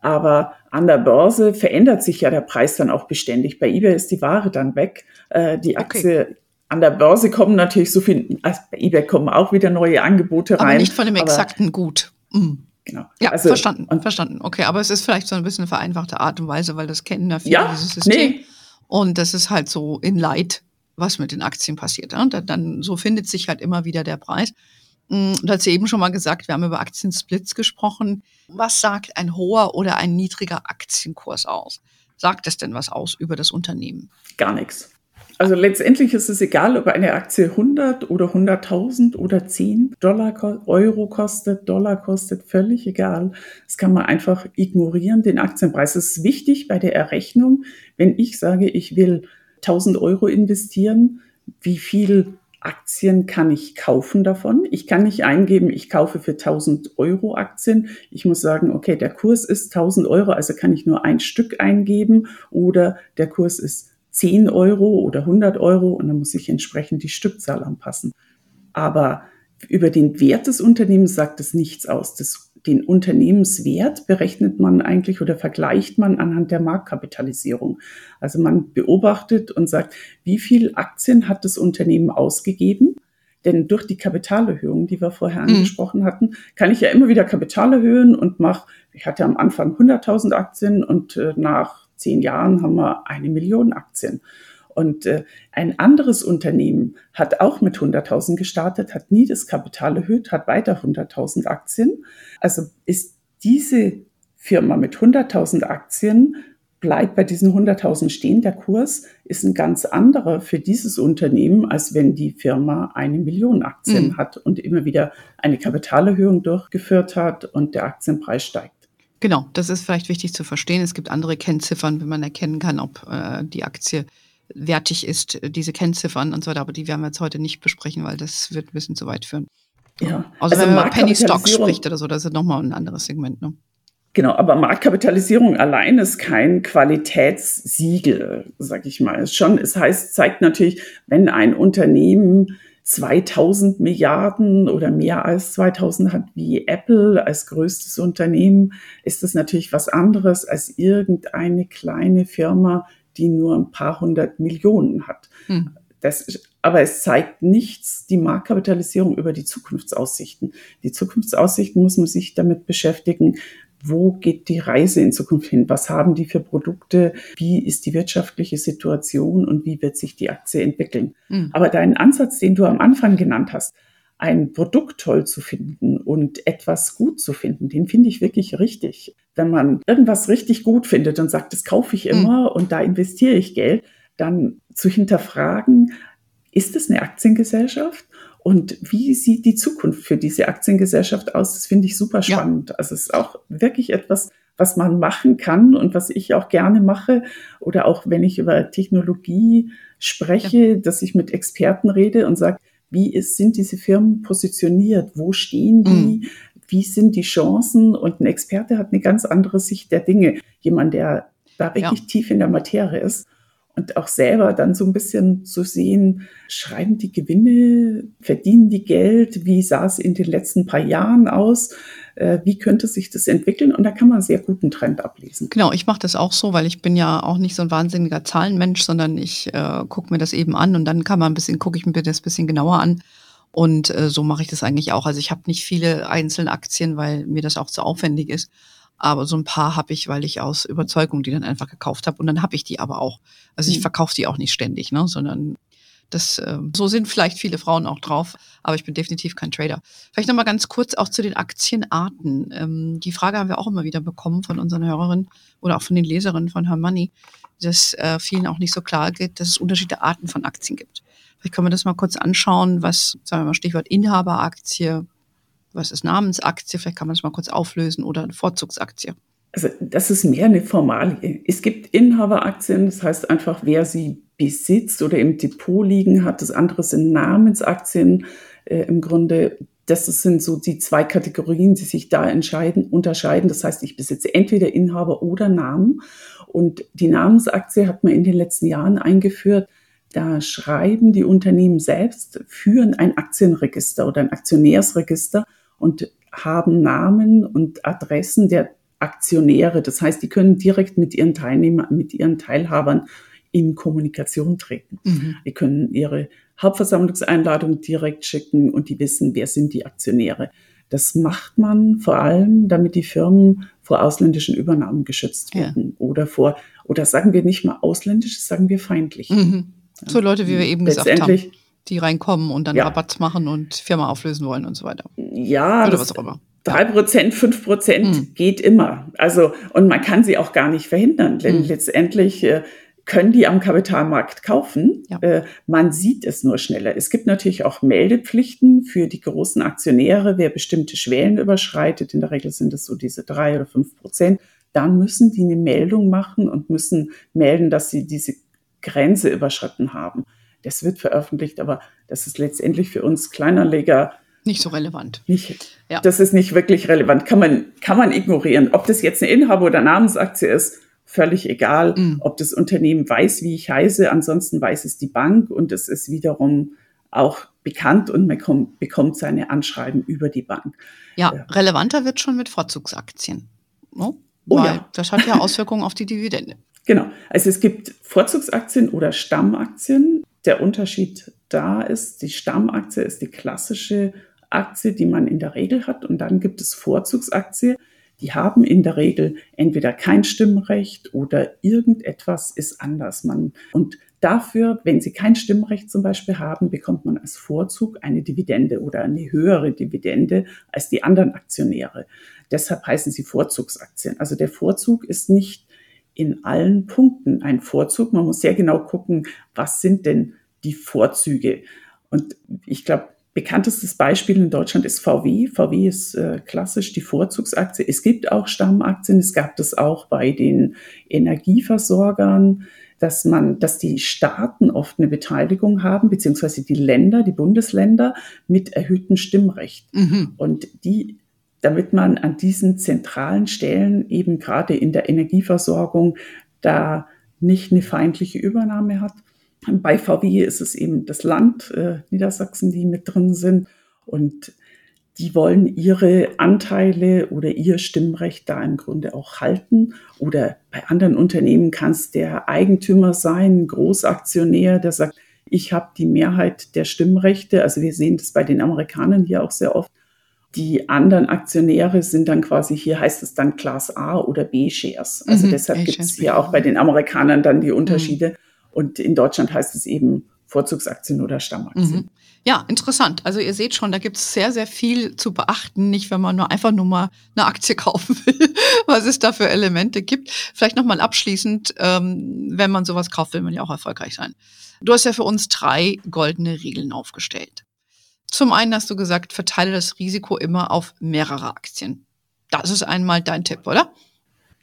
Aber an der Börse verändert sich ja der Preis dann auch beständig. Bei eBay ist die Ware dann weg. Äh, die Aktie okay. an der Börse kommen natürlich so viel, also bei eBay kommen auch wieder neue Angebote rein. Aber nicht von dem exakten Gut. Mhm. Genau. Ja, also, verstanden, und, verstanden. Okay, aber es ist vielleicht so ein bisschen eine vereinfachte Art und Weise, weil das kennen ja viele, ja, dieses System. Nee. Und das ist halt so in Light, was mit den Aktien passiert. Ja? Dann, so findet sich halt immer wieder der Preis. Mm, du hast ja eben schon mal gesagt, wir haben über Aktiensplits gesprochen. Was sagt ein hoher oder ein niedriger Aktienkurs aus? Sagt es denn was aus über das Unternehmen? Gar nichts. Also letztendlich ist es egal, ob eine Aktie 100 oder 100.000 oder 10 Dollar, Euro kostet, Dollar kostet, völlig egal. Das kann man einfach ignorieren, den Aktienpreis. Es ist wichtig bei der Errechnung, wenn ich sage, ich will 1000 Euro investieren, wie viel Aktien kann ich kaufen davon. Ich kann nicht eingeben, ich kaufe für 1000 Euro Aktien. Ich muss sagen, okay, der Kurs ist 1000 Euro, also kann ich nur ein Stück eingeben oder der Kurs ist 10 Euro oder 100 Euro und dann muss ich entsprechend die Stückzahl anpassen. Aber über den Wert des Unternehmens sagt es nichts aus. Das den Unternehmenswert berechnet man eigentlich oder vergleicht man anhand der Marktkapitalisierung. Also man beobachtet und sagt, wie viel Aktien hat das Unternehmen ausgegeben? Denn durch die Kapitalerhöhung, die wir vorher mhm. angesprochen hatten, kann ich ja immer wieder Kapital erhöhen und mache, ich hatte am Anfang 100.000 Aktien und äh, nach zehn Jahren haben wir eine Million Aktien. Und äh, ein anderes Unternehmen hat auch mit 100.000 gestartet, hat nie das Kapital erhöht, hat weiter 100.000 Aktien. Also ist diese Firma mit 100.000 Aktien bleibt bei diesen 100.000 stehen. Der Kurs ist ein ganz anderer für dieses Unternehmen, als wenn die Firma eine Million Aktien mhm. hat und immer wieder eine Kapitalerhöhung durchgeführt hat und der Aktienpreis steigt. Genau, das ist vielleicht wichtig zu verstehen. Es gibt andere Kennziffern, wenn man erkennen kann, ob äh, die Aktie wertig ist, diese Kennziffern und so weiter, aber die werden wir jetzt heute nicht besprechen, weil das wird ein bisschen zu weit führen. Ja. Also, also wenn man Penny Stock spricht oder so, das ist nochmal ein anderes Segment. Ne? Genau, aber Marktkapitalisierung allein ist kein Qualitätssiegel, sag ich mal. Es schon, es heißt, zeigt natürlich, wenn ein Unternehmen 2000 Milliarden oder mehr als 2000 hat wie Apple als größtes Unternehmen, ist das natürlich was anderes als irgendeine kleine Firma, die nur ein paar hundert Millionen hat. Hm. Das, aber es zeigt nichts, die Marktkapitalisierung über die Zukunftsaussichten. Die Zukunftsaussichten muss man sich damit beschäftigen, wo geht die Reise in Zukunft hin? Was haben die für Produkte? Wie ist die wirtschaftliche Situation und wie wird sich die Aktie entwickeln? Mhm. Aber dein Ansatz, den du am Anfang genannt hast, ein Produkt toll zu finden und etwas gut zu finden, den finde ich wirklich richtig. Wenn man irgendwas richtig gut findet und sagt, das kaufe ich hm. immer mhm. und da investiere ich Geld, dann zu hinterfragen, ist es eine Aktiengesellschaft? Und wie sieht die Zukunft für diese Aktiengesellschaft aus? Das finde ich super spannend. Ja. Also es ist auch wirklich etwas, was man machen kann und was ich auch gerne mache. Oder auch wenn ich über Technologie spreche, ja. dass ich mit Experten rede und sage, wie ist, sind diese Firmen positioniert? Wo stehen die? Mhm. Wie sind die Chancen? Und ein Experte hat eine ganz andere Sicht der Dinge. Jemand, der da wirklich ja. tief in der Materie ist und auch selber dann so ein bisschen zu sehen, schreiben die Gewinne, verdienen die Geld, wie sah es in den letzten paar Jahren aus, äh, wie könnte sich das entwickeln und da kann man sehr guten Trend ablesen. Genau, ich mache das auch so, weil ich bin ja auch nicht so ein wahnsinniger Zahlenmensch, sondern ich äh, gucke mir das eben an und dann kann man ein bisschen, gucke ich mir das ein bisschen genauer an. Und äh, so mache ich das eigentlich auch. Also ich habe nicht viele einzelne Aktien, weil mir das auch zu aufwendig ist. Aber so ein paar habe ich, weil ich aus Überzeugung die dann einfach gekauft habe. Und dann habe ich die aber auch. Also ich mhm. verkaufe die auch nicht ständig, ne? sondern das, äh, so sind vielleicht viele Frauen auch drauf, aber ich bin definitiv kein Trader. Vielleicht nochmal ganz kurz auch zu den Aktienarten. Ähm, die Frage haben wir auch immer wieder bekommen von unseren Hörerinnen oder auch von den Leserinnen von Her Money, dass äh, vielen auch nicht so klar geht, dass es unterschiedliche Arten von Aktien gibt. Vielleicht können wir das mal kurz anschauen, was, sagen wir mal, Stichwort Inhaberaktie, was ist Namensaktie? Vielleicht kann man das mal kurz auflösen oder eine Vorzugsaktie. Also das ist mehr eine Formalie. Es gibt Inhaberaktien, das heißt einfach, wer sie besitzt oder im Depot liegen hat. Das andere sind Namensaktien äh, im Grunde. Das sind so die zwei Kategorien, die sich da entscheiden, unterscheiden. Das heißt, ich besitze entweder Inhaber oder Namen. Und die Namensaktie hat man in den letzten Jahren eingeführt. Da schreiben die Unternehmen selbst, führen ein Aktienregister oder ein Aktionärsregister und haben Namen und Adressen der Aktionäre. Das heißt, die können direkt mit ihren Teilnehmern, mit ihren Teilhabern in Kommunikation treten. Mhm. Die können ihre Hauptversammlungseinladung direkt schicken und die wissen, wer sind die Aktionäre. Das macht man vor allem, damit die Firmen vor ausländischen Übernahmen geschützt werden ja. oder vor, oder sagen wir nicht mal ausländisch, sagen wir feindlich. Mhm. So Leute, wie wir eben gesagt haben die reinkommen und dann ja. Rabatt machen und Firma auflösen wollen und so weiter. Ja, oder was auch immer. Drei Prozent, fünf Prozent mhm. geht immer. Also, und man kann sie auch gar nicht verhindern, denn mhm. letztendlich äh, können die am Kapitalmarkt kaufen. Ja. Äh, man sieht es nur schneller. Es gibt natürlich auch Meldepflichten für die großen Aktionäre, wer bestimmte Schwellen überschreitet. In der Regel sind es so diese drei oder fünf Prozent. Dann müssen die eine Meldung machen und müssen melden, dass sie diese Grenze überschritten haben das wird veröffentlicht, aber das ist letztendlich für uns Kleinanleger nicht so relevant. Nicht, ja. Das ist nicht wirklich relevant. Kann man, kann man ignorieren. Ob das jetzt eine Inhaber- oder Namensaktie ist, völlig egal. Mhm. Ob das Unternehmen weiß, wie ich heiße, ansonsten weiß es die Bank und es ist wiederum auch bekannt und man kommt, bekommt seine Anschreiben über die Bank. Ja, ja. relevanter wird schon mit Vorzugsaktien. No? Oh, Weil ja. das hat ja <laughs> Auswirkungen auf die Dividende. Genau. Also es gibt Vorzugsaktien oder Stammaktien der Unterschied da ist, die Stammaktie ist die klassische Aktie, die man in der Regel hat. Und dann gibt es Vorzugsaktien, die haben in der Regel entweder kein Stimmrecht oder irgendetwas ist anders. Man, und dafür, wenn sie kein Stimmrecht zum Beispiel haben, bekommt man als Vorzug eine Dividende oder eine höhere Dividende als die anderen Aktionäre. Deshalb heißen sie Vorzugsaktien. Also der Vorzug ist nicht in allen Punkten ein Vorzug. Man muss sehr genau gucken, was sind denn die Vorzüge. Und ich glaube, bekanntestes Beispiel in Deutschland ist VW. VW ist äh, klassisch die Vorzugsaktie. Es gibt auch Stammaktien. Es gab das auch bei den Energieversorgern, dass man, dass die Staaten oft eine Beteiligung haben, beziehungsweise die Länder, die Bundesländer mit erhöhtem Stimmrecht. Mhm. Und die damit man an diesen zentralen Stellen eben gerade in der Energieversorgung da nicht eine feindliche Übernahme hat. Bei VW ist es eben das Land äh, Niedersachsen, die mit drin sind und die wollen ihre Anteile oder ihr Stimmrecht da im Grunde auch halten. Oder bei anderen Unternehmen kann es der Eigentümer sein, Großaktionär, der sagt, ich habe die Mehrheit der Stimmrechte. Also wir sehen das bei den Amerikanern hier auch sehr oft. Die anderen Aktionäre sind dann quasi, hier heißt es dann Class A oder B-Shares. Also mhm, deshalb gibt es hier auch bei den Amerikanern dann die Unterschiede. Mhm. Und in Deutschland heißt es eben Vorzugsaktien oder Stammaktien. Mhm. Ja, interessant. Also ihr seht schon, da gibt es sehr, sehr viel zu beachten, nicht wenn man nur einfach nur mal eine Aktie <laughs> kaufen will, was es da für Elemente gibt. Vielleicht nochmal abschließend, ähm, wenn man sowas kauft, will man ja auch erfolgreich sein. Du hast ja für uns drei goldene Regeln aufgestellt. Zum einen hast du gesagt, verteile das Risiko immer auf mehrere Aktien. Das ist einmal dein Tipp, oder?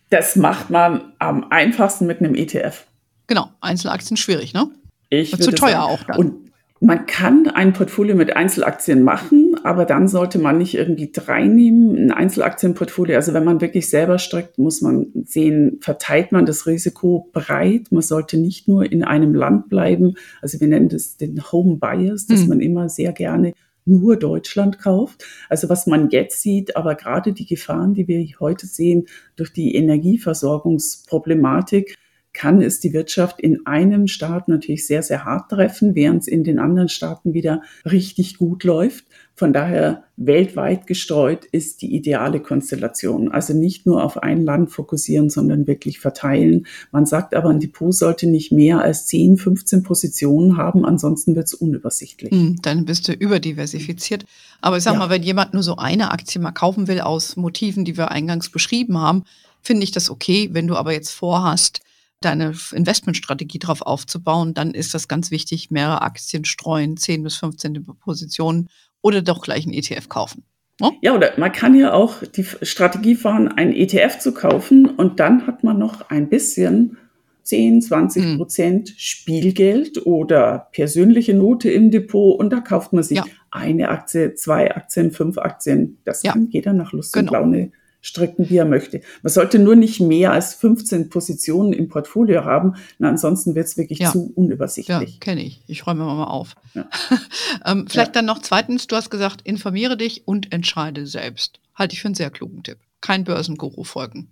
Das macht man am einfachsten mit einem ETF. Genau, Einzelaktien schwierig, ne? Ich zu teuer sagen. auch dann. Und man kann ein Portfolio mit Einzelaktien machen, aber dann sollte man nicht irgendwie drei nehmen. Ein Einzelaktienportfolio, also wenn man wirklich selber streckt, muss man sehen, verteilt man das Risiko breit. Man sollte nicht nur in einem Land bleiben. Also wir nennen das den Home Bias, dass hm. man immer sehr gerne nur Deutschland kauft. Also was man jetzt sieht, aber gerade die Gefahren, die wir heute sehen durch die Energieversorgungsproblematik, kann es die Wirtschaft in einem Staat natürlich sehr, sehr hart treffen, während es in den anderen Staaten wieder richtig gut läuft. Von daher weltweit gestreut ist die ideale Konstellation. Also nicht nur auf ein Land fokussieren, sondern wirklich verteilen. Man sagt aber, ein Depot sollte nicht mehr als 10, 15 Positionen haben, ansonsten wird es unübersichtlich. Hm, dann bist du überdiversifiziert. Aber ich sag ja. mal, wenn jemand nur so eine Aktie mal kaufen will aus Motiven, die wir eingangs beschrieben haben, finde ich das okay. Wenn du aber jetzt vorhast, deine Investmentstrategie darauf aufzubauen, dann ist das ganz wichtig, mehrere Aktien streuen, 10 bis 15 Positionen oder doch gleich einen ETF kaufen. Ne? Ja, oder man kann ja auch die Strategie fahren, einen ETF zu kaufen und dann hat man noch ein bisschen 10, 20 hm. Prozent hm. Spielgeld oder persönliche Note im Depot und da kauft man sich ja. eine Aktie, zwei Aktien, fünf Aktien. Das ja. kann jeder nach Lust genau. und Laune strecken, wie er möchte. Man sollte nur nicht mehr als 15 Positionen im Portfolio haben, na, ansonsten wird es wirklich ja. zu unübersichtlich. Ja, kenne ich. Ich räume mal auf. Ja. <laughs> ähm, vielleicht ja. dann noch zweitens, du hast gesagt, informiere dich und entscheide selbst. Halte ich für einen sehr klugen Tipp. Kein Börsenguru folgen.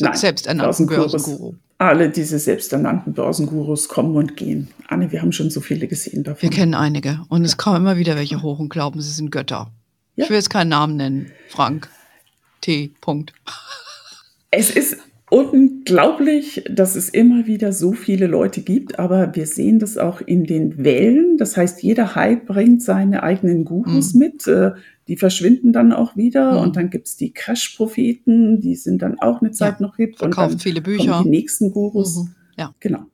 Nein, selbsternannten Börsenguru. Alle diese selbsternannten Börsengurus kommen und gehen. Anne, wir haben schon so viele gesehen davon. Wir kennen einige. Und es kommen immer wieder welche hoch und glauben, sie sind Götter. Ich will jetzt keinen Namen nennen, Frank. T. Punkt. Es ist unglaublich, dass es immer wieder so viele Leute gibt, aber wir sehen das auch in den Wellen. Das heißt, jeder Hype bringt seine eigenen Gurus mhm. mit. Äh, die verschwinden dann auch wieder mhm. und dann gibt es die Crash-Propheten, die sind dann auch eine Zeit ja, noch hip. Verkaufen und dann viele Bücher. Die nächsten Gurus. Mhm. Ja. Genau.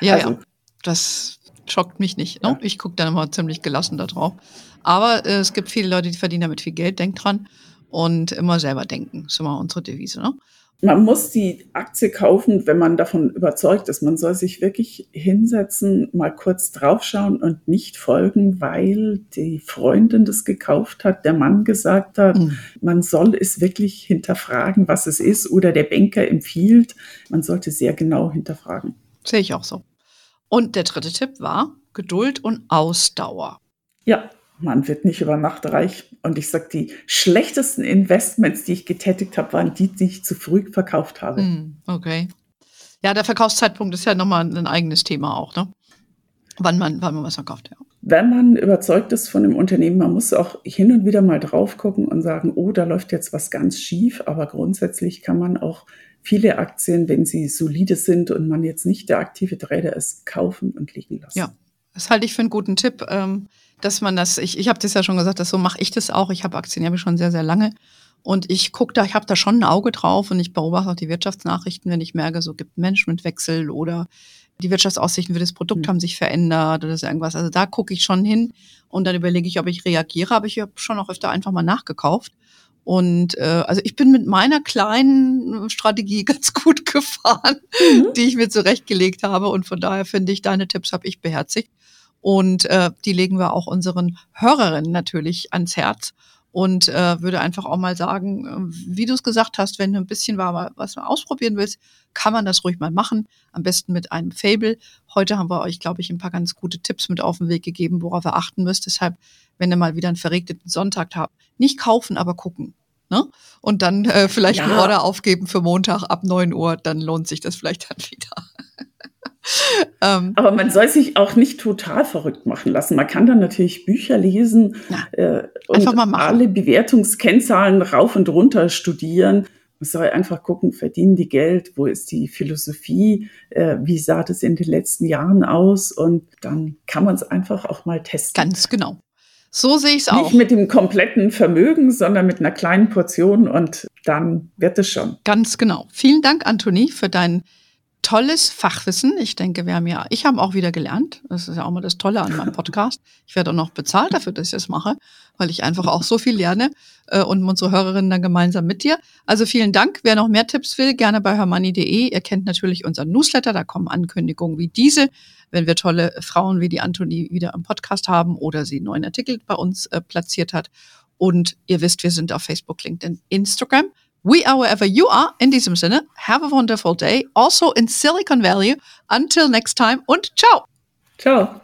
Ja, also, ja. Das schockt mich nicht. Ne? Ja. Ich gucke dann immer ziemlich gelassen da drauf. Aber äh, es gibt viele Leute, die verdienen damit viel Geld. Denkt dran, und immer selber denken. Das ist immer unsere Devise. Ne? Man muss die Aktie kaufen, wenn man davon überzeugt ist. Man soll sich wirklich hinsetzen, mal kurz draufschauen und nicht folgen, weil die Freundin das gekauft hat, der Mann gesagt hat, mhm. man soll es wirklich hinterfragen, was es ist, oder der Banker empfiehlt. Man sollte sehr genau hinterfragen. Sehe ich auch so. Und der dritte Tipp war Geduld und Ausdauer. Ja, man wird nicht über Nacht reich. Und ich sage, die schlechtesten Investments, die ich getätigt habe, waren die, die ich zu früh verkauft habe. Hm, okay. Ja, der Verkaufszeitpunkt ist ja nochmal ein eigenes Thema auch, ne? Wann man, wann man was verkauft, ja. Wenn man überzeugt ist von dem Unternehmen, man muss auch hin und wieder mal drauf gucken und sagen, oh, da läuft jetzt was ganz schief. Aber grundsätzlich kann man auch viele Aktien, wenn sie solide sind und man jetzt nicht der aktive Trader ist, kaufen und liegen lassen. Ja, das halte ich für einen guten Tipp. Ähm, dass man das, ich, ich habe das ja schon gesagt, dass so mache ich das auch. Ich habe Aktien ja schon sehr, sehr lange. Und ich gucke da, ich habe da schon ein Auge drauf und ich beobachte auch die Wirtschaftsnachrichten, wenn ich merke, so gibt Managementwechsel oder die Wirtschaftsaussichten für das Produkt mhm. haben sich verändert oder so irgendwas. Also da gucke ich schon hin und dann überlege ich, ob ich reagiere. Aber ich habe schon auch öfter einfach mal nachgekauft. Und äh, also ich bin mit meiner kleinen Strategie <laughs> ganz gut gefahren, mhm. die ich mir zurechtgelegt habe. Und von daher finde ich, deine Tipps habe ich beherzigt. Und äh, die legen wir auch unseren Hörerinnen natürlich ans Herz. Und äh, würde einfach auch mal sagen, äh, wie du es gesagt hast, wenn du ein bisschen was ausprobieren willst, kann man das ruhig mal machen. Am besten mit einem Fable. Heute haben wir euch, glaube ich, ein paar ganz gute Tipps mit auf den Weg gegeben, worauf ihr achten müsst. Deshalb, wenn ihr mal wieder einen verregneten Sonntag habt, nicht kaufen, aber gucken. Ne? Und dann äh, vielleicht ja. einen Order aufgeben für Montag ab 9 Uhr, dann lohnt sich das vielleicht dann <laughs> wieder. <laughs> ähm, Aber man soll sich auch nicht total verrückt machen lassen. Man kann dann natürlich Bücher lesen äh, und alle Bewertungskennzahlen rauf und runter studieren. Man soll einfach gucken, verdienen die Geld, wo ist die Philosophie, äh, wie sah das in den letzten Jahren aus und dann kann man es einfach auch mal testen. Ganz genau. So sehe ich es auch. Nicht mit dem kompletten Vermögen, sondern mit einer kleinen Portion und dann wird es schon. Ganz genau. Vielen Dank, Anthony, für dein tolles Fachwissen. Ich denke, wir haben ja, ich habe auch wieder gelernt. Das ist ja auch mal das Tolle an meinem <laughs> Podcast. Ich werde auch noch bezahlt dafür, dass ich das mache, weil ich einfach auch so viel lerne äh, und unsere Hörerinnen dann gemeinsam mit dir. Also vielen Dank. Wer noch mehr Tipps will, gerne bei hermoney.de. Ihr kennt natürlich unseren Newsletter, da kommen Ankündigungen wie diese, wenn wir tolle Frauen wie die Antonie wieder im Podcast haben oder sie einen neuen Artikel bei uns äh, platziert hat. Und ihr wisst, wir sind auf Facebook, LinkedIn, Instagram. We are wherever you are. In diesem Sinne, have a wonderful day. Also in Silicon Valley. Until next time und ciao. Ciao.